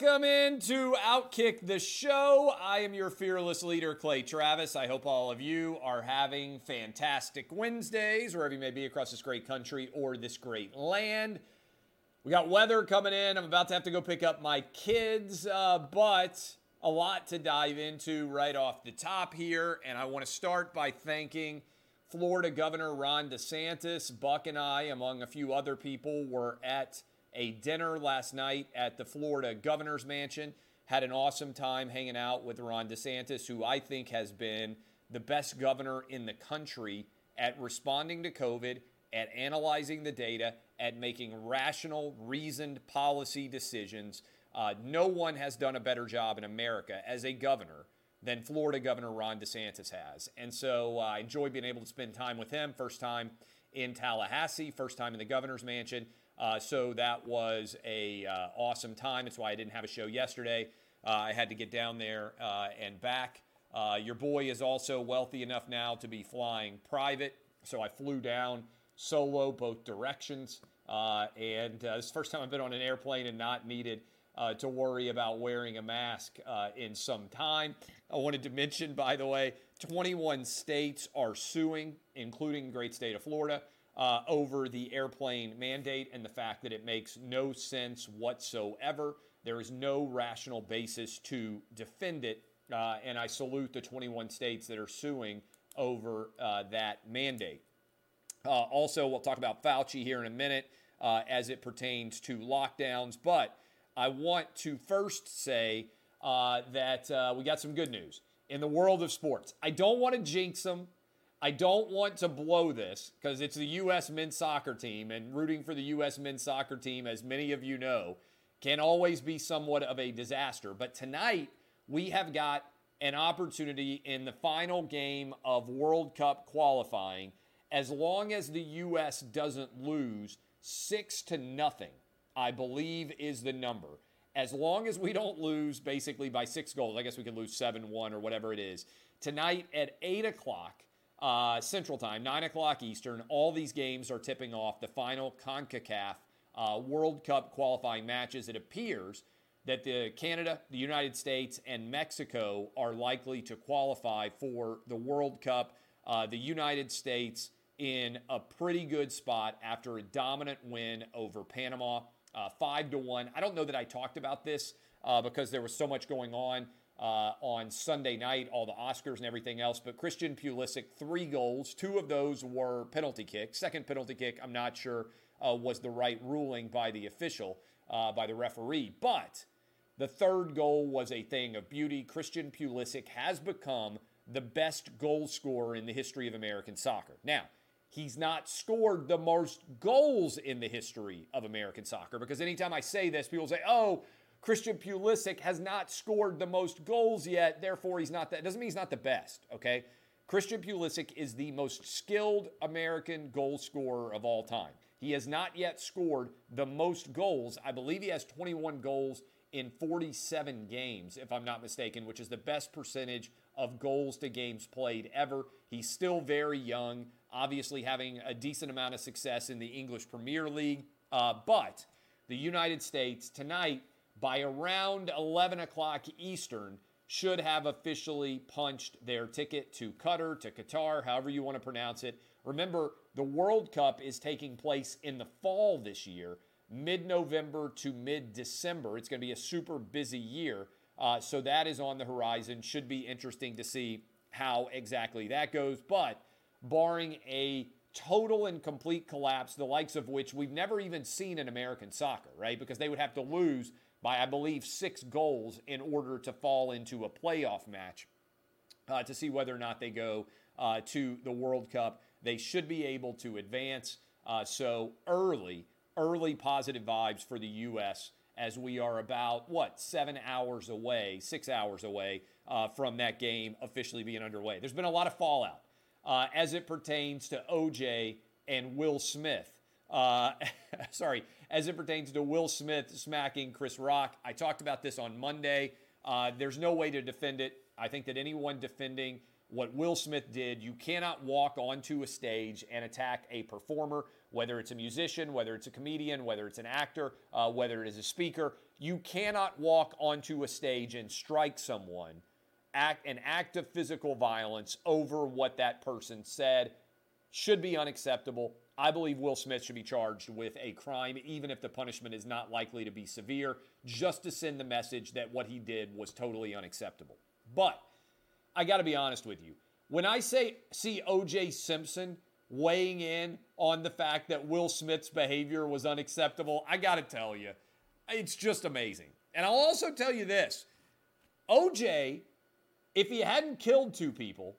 Welcome into Outkick the Show. I am your fearless leader, Clay Travis. I hope all of you are having fantastic Wednesdays, wherever you may be across this great country or this great land. We got weather coming in. I'm about to have to go pick up my kids, uh, but a lot to dive into right off the top here. And I want to start by thanking Florida Governor Ron DeSantis. Buck and I, among a few other people, were at a dinner last night at the Florida Governor's Mansion. Had an awesome time hanging out with Ron DeSantis, who I think has been the best governor in the country at responding to COVID, at analyzing the data, at making rational, reasoned policy decisions. Uh, no one has done a better job in America as a governor than Florida Governor Ron DeSantis has. And so uh, I enjoy being able to spend time with him. First time in Tallahassee, first time in the governor's mansion. Uh, so that was a uh, awesome time. That's why I didn't have a show yesterday. Uh, I had to get down there uh, and back. your boy is also wealthy enough now to be flying private, so I flew down solo both directions. Uh, and uh, this is the first time I've been on an airplane and not needed uh, to worry about wearing a mask uh, in some time. I wanted to mention, by the way, 21 states are suing, including the great state of Florida, uh, over the airplane mandate and the fact that it makes no sense whatsoever. There is no rational basis to defend it. Uh, and I salute the 21 states that are suing over that mandate. also, we'll talk about Fauci here in a minute uh, as it pertains to lockdowns. But I want to first say uh, that uh, we got some good news in the world of sports. I don't want to jinx them. I don't want to blow this because it's the U.S. men's soccer team, and rooting for the U.S. men's soccer team, as many of you know, can always be somewhat of a disaster. But tonight, we have got an opportunity in the final game of World Cup qualifying. As long as the U.S. doesn't lose, Six to nothing, I believe, is the number. As long as we don't lose basically by six goals, I guess we could lose 7 1 or whatever it is. Tonight at 8 o'clock uh, Central Time, 9 o'clock Eastern, all these games are tipping off the final CONCACAF uh, World Cup qualifying matches. It appears that the Canada, the United States, and Mexico are likely to qualify for the World Cup. Uh, the United States in a pretty good spot after a dominant win over Panama, uh, five to one. I don't know that I talked about this uh, because there was so much going on uh, on Sunday night, all the Oscars and everything else. But Christian Pulisic, three goals. Two of those were penalty kicks. Second penalty kick, I'm not sure uh, was the right ruling by the official, uh, by the referee, but. The third goal was a thing of beauty. Christian Pulisic has become the best goal scorer in the history of American soccer. Now, he's not scored the most goals in the history of American soccer. Because anytime I say this, people say, oh, Christian Pulisic has not scored the most goals yet, therefore he's not that. Doesn't mean he's not the best, okay? Christian Pulisic is the most skilled American goal scorer of all time. He has not yet scored the most goals. I believe he has 21 goals in 47 games, if I'm not mistaken, which is the best percentage of goals to games played ever. He's still very young obviously having a decent amount of success in the English Premier League. Uh, but the United States tonight, by around 11 o'clock Eastern, should have officially punched their ticket to Qatar, to Qatar, however you want to pronounce it. Remember, the World Cup is taking place in the fall this year, mid November to mid December. It's going to be a super busy year. Uh, so that is on the horizon. Should be interesting to see how exactly that goes. But barring a total and complete collapse, the likes of which we've never even seen in American soccer, right? Because they would have to lose by, I believe, six goals in order to fall into a playoff match uh, to see whether or not they go uh, to the World Cup. They should be able to advance. Uh, so early, early positive vibes for the U.S. as we are about, what, seven hours away, six hours away uh, from that game officially being underway. There's been a lot of fallout uh, as it pertains to OJ and Will Smith. Uh, sorry, as it pertains to Will Smith smacking Chris Rock. I talked about this on Monday. Uh, there's no way to defend it. I think that anyone defending what Will Smith did, you cannot walk onto a stage and attack a performer, whether it's a musician, whether it's a comedian, whether it's an actor, uh, whether it is a speaker. You cannot walk onto a stage and strike someone, act an act of physical violence over what that person said. Should be unacceptable. I believe Will Smith should be charged with a crime, even if the punishment is not likely to be severe, just to send the message that what he did was totally unacceptable. But I got to be honest with you. When I say see OJ Simpson weighing in on the fact that Will Smith's behavior was unacceptable, I got to tell you, it's just amazing. And I'll also tell you this OJ, if he hadn't killed two people,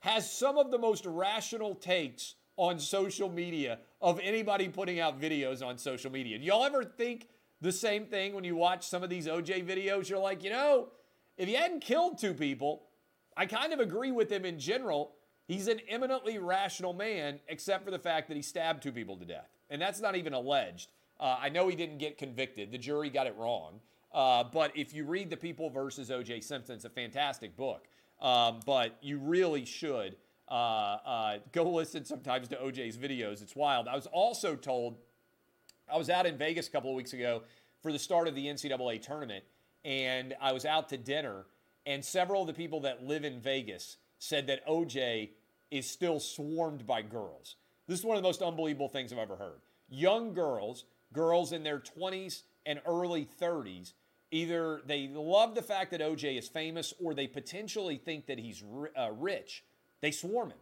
has some of the most rational takes on social media of anybody putting out videos on social media. Do y'all ever think the same thing when you watch some of these OJ videos? You're like, you know, if he hadn't killed two people, I kind of agree with him in general. He's an eminently rational man, except for the fact that he stabbed two people to death. And that's not even alleged. Uh, I know he didn't get convicted, the jury got it wrong. Uh, but if you read The People versus O.J. Simpson, it's a fantastic book. Um, but you really should uh, uh, go listen sometimes to OJ's videos. It's wild. I was also told, I was out in Vegas a couple of weeks ago for the start of the NCAA tournament, and I was out to dinner, and several of the people that live in Vegas said that OJ is still swarmed by girls. This is one of the most unbelievable things I've ever heard. Young girls, girls in their 20s and early 30s, either they love the fact that OJ is famous or they potentially think that he's uh, rich. They swarm him.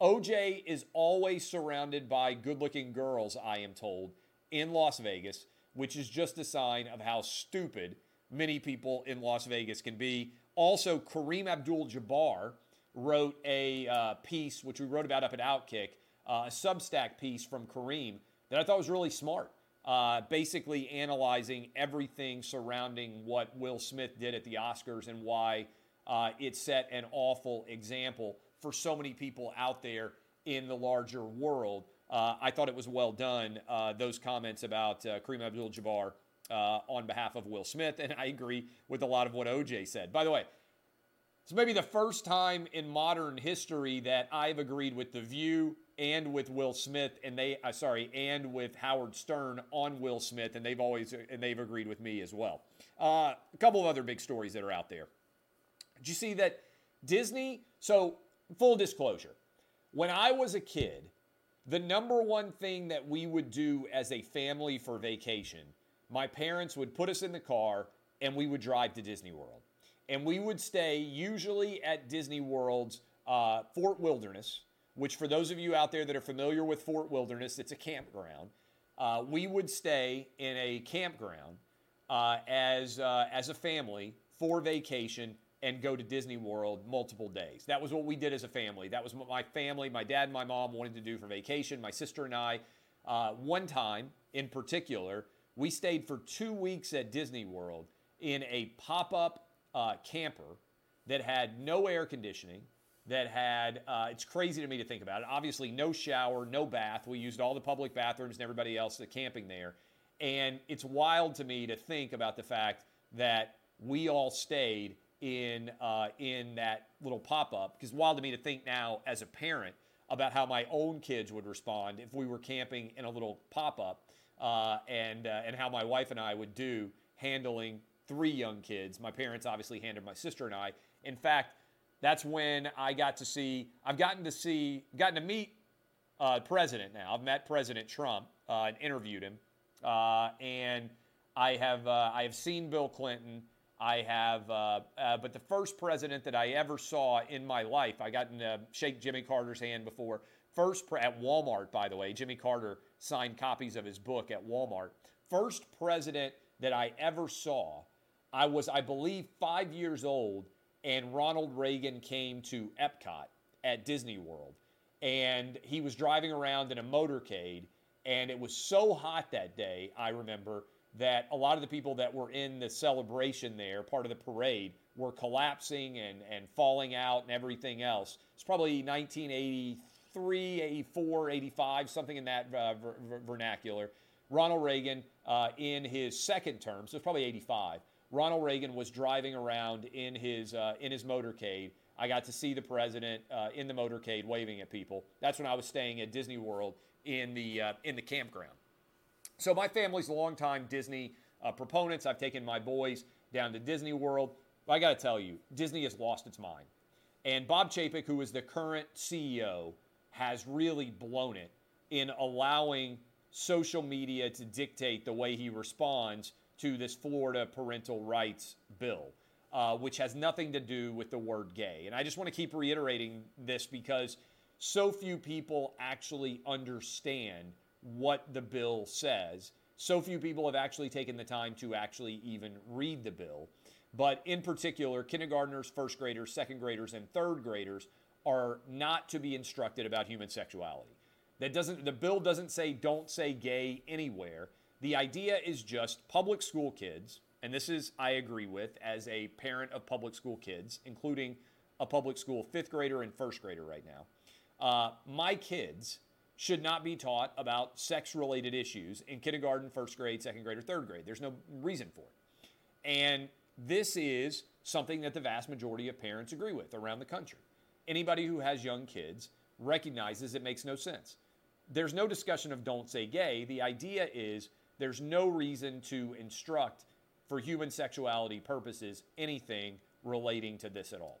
OJ is always surrounded by good looking girls, I am told, in Las Vegas, which is just a sign of how stupid many people in Las Vegas can be. Also, Kareem Abdul Jabbar wrote a uh, piece, which we wrote about up at Outkick, uh, a Substack piece from Kareem that I thought was really smart. Uh, basically, analyzing everything surrounding what Will Smith did at the Oscars and why uh, it set an awful example for so many people out there in the larger world. Uh, I thought it was well done, uh, those comments about uh, Kareem Abdul Jabbar uh, on behalf of Will Smith. And I agree with a lot of what OJ said. By the way, it's maybe the first time in modern history that I've agreed with The View and with Will Smith, and they, uh, sorry, and with Howard Stern on Will Smith, and they've always, and they've agreed with me as well. Uh, a couple of other big stories that are out there. Did you see that Disney? So, full disclosure, when I was a kid, the number one thing that we would do as a family for vacation my parents would put us in the car and we would drive to Disney World. And we would stay usually at Disney World's uh, Fort Wilderness, which, for those of you out there that are familiar with Fort Wilderness, it's a campground. Uh, we would stay in a campground uh, as, uh, as a family for vacation and go to Disney World multiple days. That was what we did as a family. That was what my family, my dad and my mom wanted to do for vacation. My sister and I, uh, one time in particular, we stayed for two weeks at Disney World in a pop up uh, camper that had no air conditioning, that had, uh, it's crazy to me to think about it. Obviously, no shower, no bath. We used all the public bathrooms and everybody else that camping there. And it's wild to me to think about the fact that we all stayed in, uh, in that little pop up. Because wild to me to think now as a parent about how my own kids would respond if we were camping in a little pop up uh, and uh, and how my wife and I would do handling three young kids. My parents obviously handled my sister and I. In fact, that's when I got to see. I've gotten to see, gotten to meet uh, President now. I've met President Trump uh, and interviewed him, uh, and I have I have seen Bill Clinton. I have, uh, uh, but the first president that I ever saw in my life, I got to shake Jimmy Carter's hand before. First pre- at Walmart, by the way, Jimmy Carter signed copies of his book at Walmart. First president that I ever saw, I was, I believe, five years old, and Ronald Reagan came to Epcot at Disney World. And he was driving around in a motorcade, and it was so hot that day, I remember, that a lot of the people that were in the celebration there, part of the parade, were collapsing and, and falling out and everything else. It's probably 1983, 84, 85, something in that uh, ver- vernacular. Ronald Reagan, uh, in his second term, so it's probably 85, Ronald Reagan was driving around in his, uh, in his motorcade. I got to see the president uh, in the motorcade waving at people. That's when I was staying at Disney World in the, uh, in the campground. So my family's longtime Disney uh, proponents. I've taken my boys down to Disney World. I got to tell you, Disney has lost its mind. And Bob Chapek, who is the current CEO, has really blown it in allowing social media to dictate the way he responds to this Florida parental rights bill, uh, which has nothing to do with the word gay. And I just want to keep reiterating this because so few people actually understand what the bill says. So few people have actually taken the time to actually even read the bill. But in particular, kindergartners, first graders, second graders, and third graders are not to be instructed about human sexuality. That doesn't the bill doesn't say don't say gay anywhere. The idea is just public school kids, and this is I agree with as a parent of public school kids, including a public school fifth grader and first grader right now. Uh, my kids should not be taught about sex related issues in kindergarten, first grade, second grade, or third grade. There's no reason for it. And this is something that the vast majority of parents agree with around the country. Anybody who has young kids recognizes it makes no sense. There's no discussion of don't say gay. The idea is there's no reason to instruct for human sexuality purposes anything relating to this at all.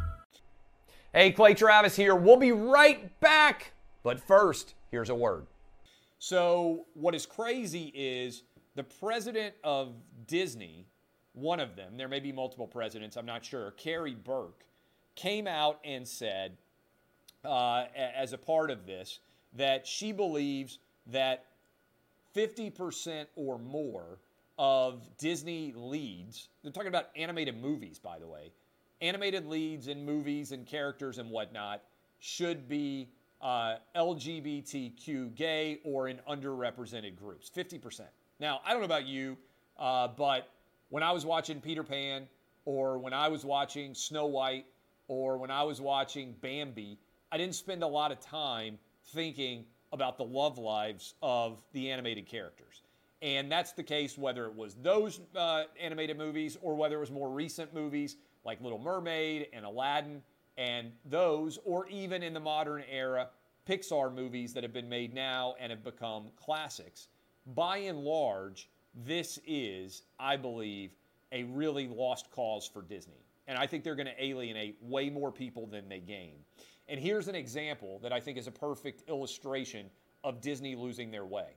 Hey, Clay Travis here. We'll be right back. But first, here's a word. So, what is crazy is the president of Disney, one of them, there may be multiple presidents, I'm not sure, Karey Burke, came out and said, uh, as a part of this, that she believes that 50% or more of Disney leads, they're talking about animated movies, by the way, animated leads in movies and characters and whatnot should be uh, LGBTQ gay or in underrepresented groups. 50%. Now, I don't know about you, uh, but when I was watching Peter Pan or when I was watching Snow White or when I was watching Bambi, I didn't spend a lot of time thinking about the love lives of the animated characters. And that's the case whether it was those uh, animated movies or whether it was more recent movies like Little Mermaid and Aladdin and those, or even in the modern era, Pixar movies that have been made now and have become classics. By and large, this is, I believe, a really lost cause for Disney. And I think they're going to alienate way more people than they gain. And here's an example that I think is a perfect illustration of Disney losing their way.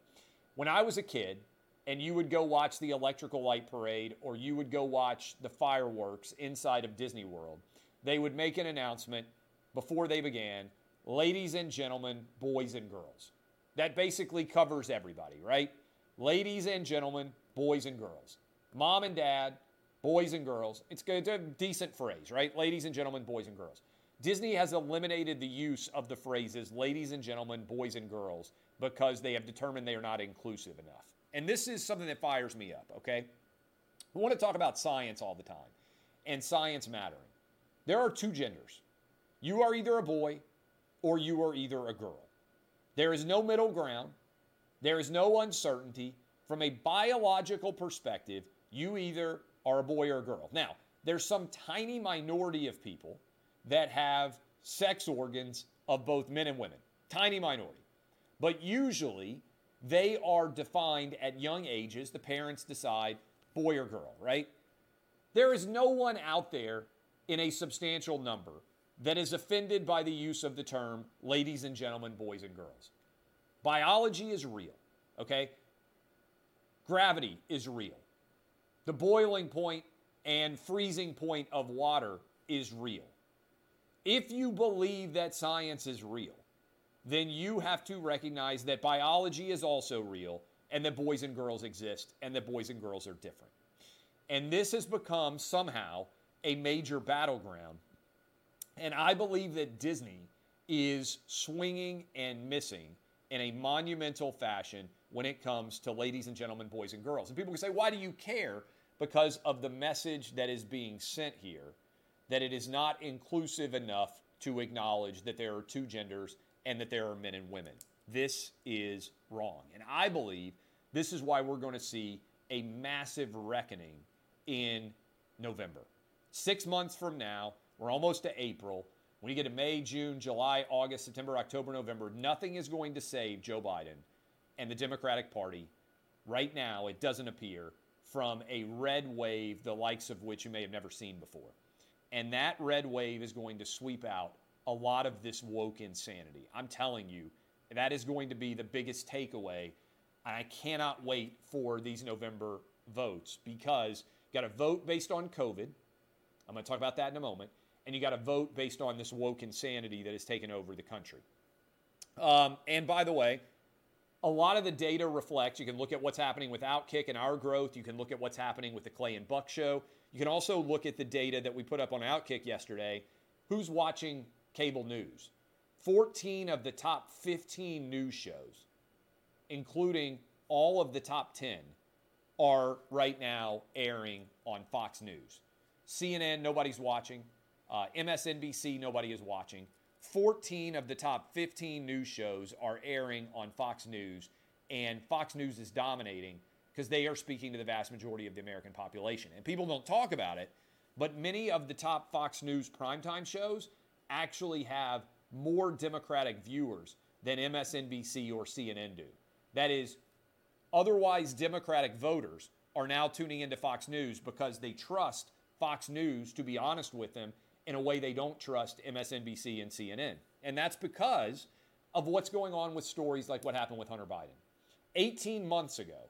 When I was a kid, and you would go watch the electrical light parade or you would go watch the fireworks inside of Disney World, they would make an announcement before they began ladies and gentlemen, boys and girls. That basically covers everybody, right? Ladies and gentlemen, boys and girls. Mom and dad, boys and girls. It's a decent phrase, right? Ladies and gentlemen, boys and girls. Disney has eliminated the use of the phrases ladies and gentlemen, boys and girls because they have determined they are not inclusive enough. And this is something that fires me up, okay? We want to talk about science all the time and science mattering. There are two genders. You are either a boy or you are either a girl. There is no middle ground. There is no uncertainty. From a biological perspective, you either are a boy or a girl. Now, there's some tiny minority of people that have sex organs of both men and women. Tiny minority. But usually, they are defined at young ages. The parents decide boy or girl, right? There is no one out there in a substantial number that is offended by the use of the term ladies and gentlemen, boys and girls. Biology is real, okay? Gravity is real. the boiling point and freezing point of water is real. If you believe that science is real, then you have to recognize that biology is also real and that boys and girls exist and that boys and girls are different. And this has become somehow a major battleground. And I believe that Disney is swinging and missing in a monumental fashion when it comes to ladies and gentlemen, boys and girls. And people can say, why do you care? Because of the message that is being sent here, that it is not inclusive enough to acknowledge that there are two genders and that there are men and women. This is wrong. And I believe this is why we're going to see a massive reckoning in November. Six months from now, we're almost to April. When you get to May, June, July, August, September, October, November, nothing is going to save Joe Biden and the Democratic Party. Right now, it doesn't appear from a red wave, the likes of which you may have never seen before. And that red wave is going to sweep out a lot of this woke insanity. I'm telling you, that is going to be the biggest takeaway. And I cannot wait for these November votes because you got to vote based on COVID. I'm going to talk about that in a moment. And you got to vote based on this woke insanity that has taken over the country. Um, and by the way, a lot of the data reflects, you can look at what's happening with Outkick and our growth. You can look at what's happening with the Clay and Buck show. You can also look at the data that we put up on Outkick yesterday. Who's watching cable news. 14 of the top 15 news shows, including all of the top 10, are right now airing on Fox News. CNN, nobody's watching. Uh, MSNBC, nobody is watching. 14 of the top 15 news shows are airing on Fox News, and Fox News is dominating because they are speaking to the vast majority of the American population. And people don't talk about it, but many of the top Fox News primetime shows actually have more Democratic viewers than MSNBC or CNN do. That is, otherwise Democratic voters are now tuning into Fox News because they trust Fox News to be honest with them in a way they don't trust MSNBC and CNN. And that's because of what's going on with stories like what happened with Hunter Biden. 18 months ago,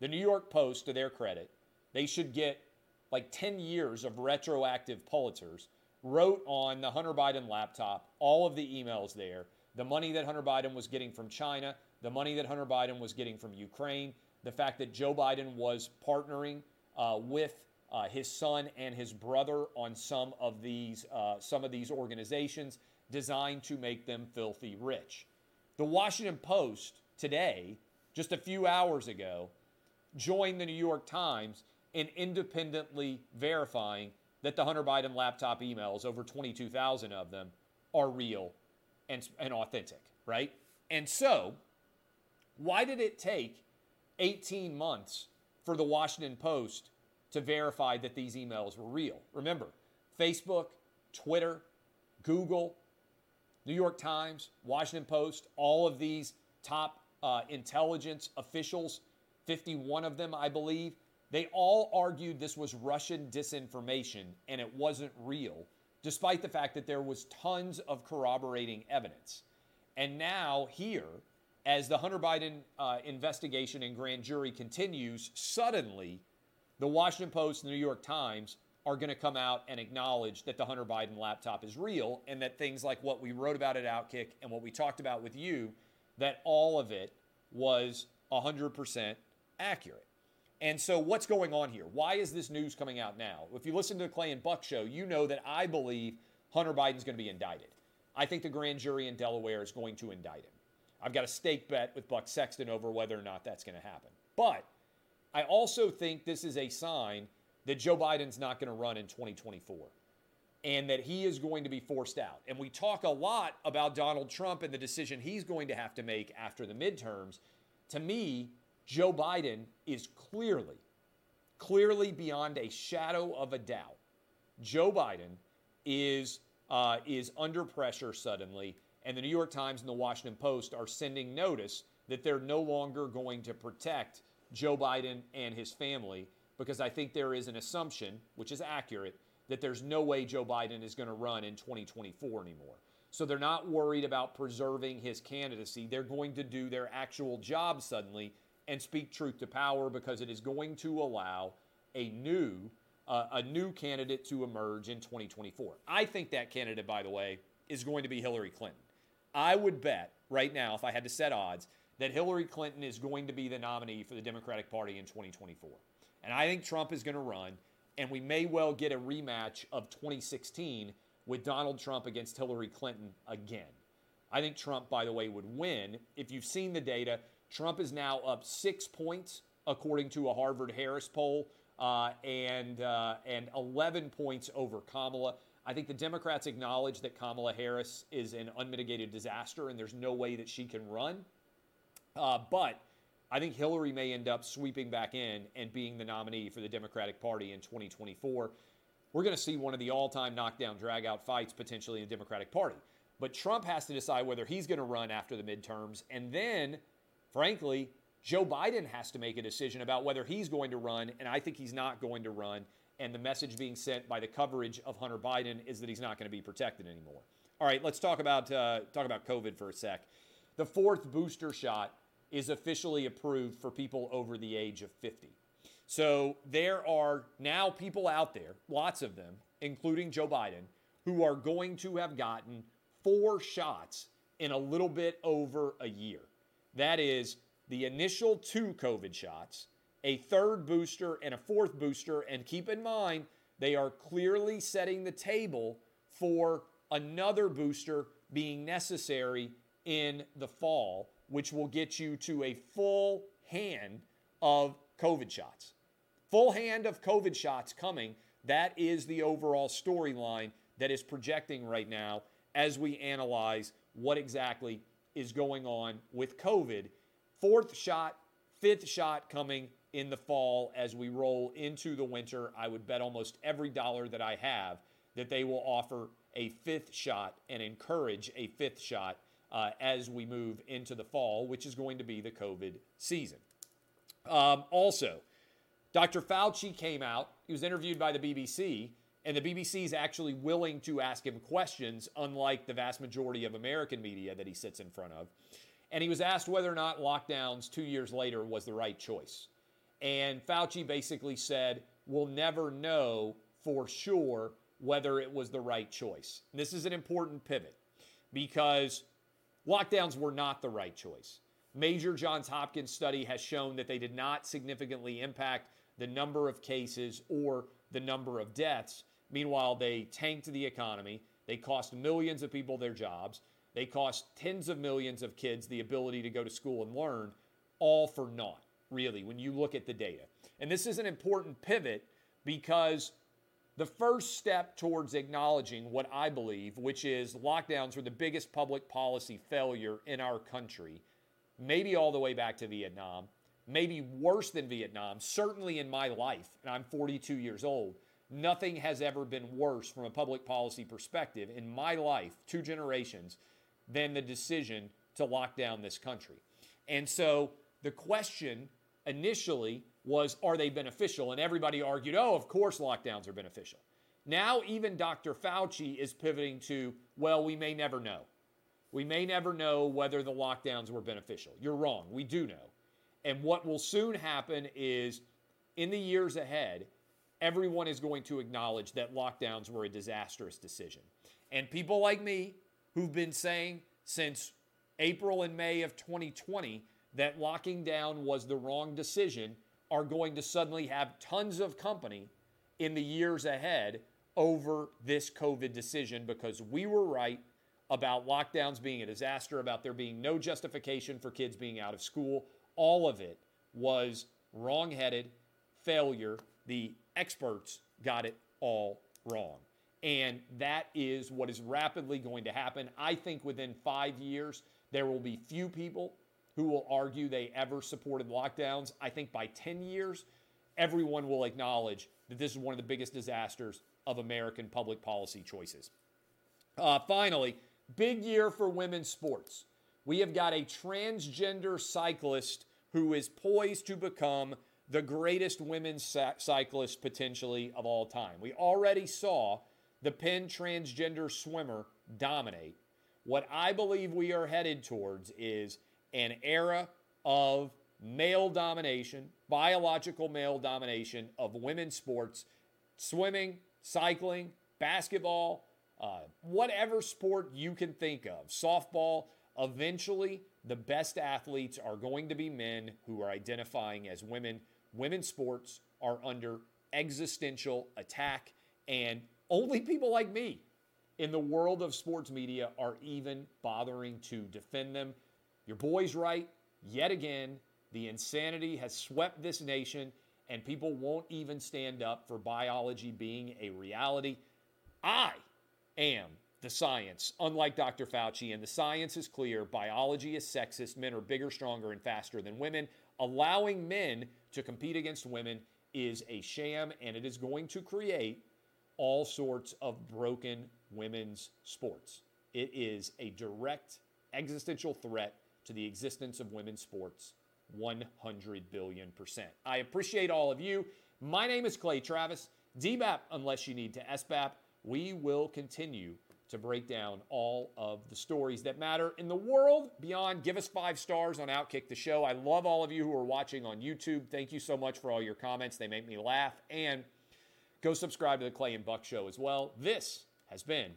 the New York Post, to their credit, they should get like 10 years of retroactive Pulitzers wrote on the Hunter Biden laptop all of the emails there, the money that Hunter Biden was getting from China, the money that Hunter Biden was getting from Ukraine, the fact that Joe Biden was partnering uh, with uh, his son and his brother on some of these uh, some of these organizations designed to make them filthy rich. The Washington Post today, just a few hours ago, joined the New York Times in independently verifying that the Hunter Biden laptop emails, over 22,000 of them, are real and, and authentic, right? And so, why did it take 18 months for the Washington Post to verify that these emails were real? Remember, Facebook, Twitter, Google, New York Times, Washington Post, all of these top uh, intelligence officials, 51 of them, I believe, they all argued this was Russian disinformation and it wasn't real, despite the fact that there was tons of corroborating evidence. And now, here, as the Hunter Biden uh, investigation and grand jury continues, suddenly the Washington Post and the New York Times are going to come out and acknowledge that the Hunter Biden laptop is real and that things like what we wrote about at Outkick and what we talked about with you, that all of it was 100% accurate. And so, what's going on here? Why is this news coming out now? If you listen to the Clay and Buck show, you know that I believe Hunter Biden's going to be indicted. I think the grand jury in Delaware is going to indict him. I've got a stake bet with Buck Sexton over whether or not that's going to happen. But I also think this is a sign that Joe Biden's not going to run in 2024 and that he is going to be forced out. And we talk a lot about Donald Trump and the decision he's going to have to make after the midterms. To me, Joe Biden is clearly, clearly beyond a shadow of a doubt. Joe Biden is uh, is under pressure suddenly, and the New York Times and the Washington Post are sending notice that they're no longer going to protect Joe Biden and his family because I think there is an assumption, which is accurate, that there's no way Joe Biden is going to run in 2024 anymore. So they're not worried about preserving his candidacy. They're going to do their actual job suddenly and speak truth to power because it is going to allow a new uh, a new candidate to emerge in 2024. I think that candidate, by the way, is going to be Hillary Clinton. I would bet right now, if I had to set odds, that Hillary Clinton is going to be the nominee for the Democratic Party in 2024. And I think Trump is going to run, and we may well get a rematch of 2016 with Donald Trump against Hillary Clinton again. I think Trump, by the way, would win. If you've seen the data, Trump is now up six points according to a Harvard Harris poll, uh, and uh, and 11 points over Kamala. I think the Democrats acknowledge that Kamala Harris is an unmitigated disaster, and there's no way that she can run. Uh, but I think Hillary may end up sweeping back in and being the nominee for the Democratic Party in 2024. We're going to see one of the all time knockdown, drag out fights potentially in the Democratic Party. But Trump has to decide whether he's going to run after the midterms. And then, frankly, Joe Biden has to make a decision about whether he's going to run. And I think he's not going to run. And the message being sent by the coverage of Hunter Biden is that he's not going to be protected anymore. All right, let's talk about uh, talk about COVID for a sec. The fourth booster shot is officially approved for people over the age of 50. So there are now people out there, lots of them, including Joe Biden, who are going to have gotten four shots in a little bit over a year. That is the initial two COVID shots, a third booster, and a fourth booster. And keep in mind, they are clearly setting the table for another booster being necessary in the fall, which will get you to a full hand of COVID shots. Full hand of COVID shots coming. That is the overall storyline that is projecting right now as we analyze what exactly is going on with COVID. Fourth shot, fifth shot coming in the fall as we roll into the winter. I would bet almost every dollar that I have that they will offer a fifth shot and encourage a fifth shot uh, as we move into the fall, which is going to be the COVID season. Um, also, Dr. Fauci came out, he was interviewed by the BBC, and the BBC is actually willing to ask him questions, unlike the vast majority of American media that he sits in front of. And he was asked whether or not lockdowns two years later was the right choice. And Fauci basically said, We'll never know for sure whether it was the right choice. And This is an important pivot because lockdowns were not the right choice. Major Johns Hopkins study has shown that they did not significantly impact the number of cases or the number of deaths. Meanwhile, they tanked the economy. They cost millions of people their jobs. They cost tens of millions of kids the ability to go to school and learn, all for naught, really, when you look at the data. And this is an important pivot because the first step towards acknowledging what I believe, which is lockdowns were the biggest public policy failure in our country, maybe all the way back to Vietnam, maybe worse than Vietnam, certainly in my life, and I'm 42 years old. Nothing has ever been worse from a public policy perspective in my life, two generations, than the decision to lock down this country. And so the question initially was are they beneficial? And everybody argued, oh, of course lockdowns are beneficial. Now, even Dr. Fauci is pivoting to, well, we may never know. We may never know whether the lockdowns were beneficial. You're wrong. We do know. And what will soon happen is in the years ahead, everyone is going to acknowledge that lockdowns were a disastrous decision. And people like me who've been saying since April and May of 2020 that locking down was the wrong decision are going to suddenly have tons of company in the years ahead over this COVID decision because we were right about lockdowns being a disaster, about there being no justification for kids being out of school. All of it was wrong-headed failure. The experts got it all wrong. And that is what is rapidly going to happen. I think within five years, there will be few people who will argue they ever supported lockdowns. I think by 10 years, everyone will acknowledge that this is one of the biggest disasters of American public policy choices. Uh, finally, big year for women's sports. We have got a transgender cyclist who is poised to become the greatest women's cyclist potentially of all time. We already saw the Penn transgender swimmer dominate. What I believe we are headed towards is an era of male domination, biological male domination of women's sports, swimming, cycling, basketball, uh, whatever sport you can think of, softball, eventually the best athletes are going to be men who are identifying as women. Women's sports are under existential attack, and only people like me in the world of sports media are even bothering to defend them. Your boy's right. Yet again, the insanity has swept this nation, and people won't even stand up for biology being a reality. I am the science, unlike Dr. Fauci, and the science is clear. Biology is sexist. Men are bigger, stronger, and faster than women. Allowing men to compete against women is a sham, and it is going to create all sorts of broken women's sports. It is a direct existential threat to the existence of women's sports 100 billion percent. I appreciate all of you. My name is Clay Travis. DBAP, unless you need to SBAP, we will continue to break down all of the stories that matter in the world beyond. Give us five stars on Outkick the Show. I love all of you who are watching on YouTube. Thank you so much for all your comments. They make me laugh. And go subscribe to the Clay and Buck Show as well. This has been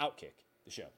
Outkick the Show.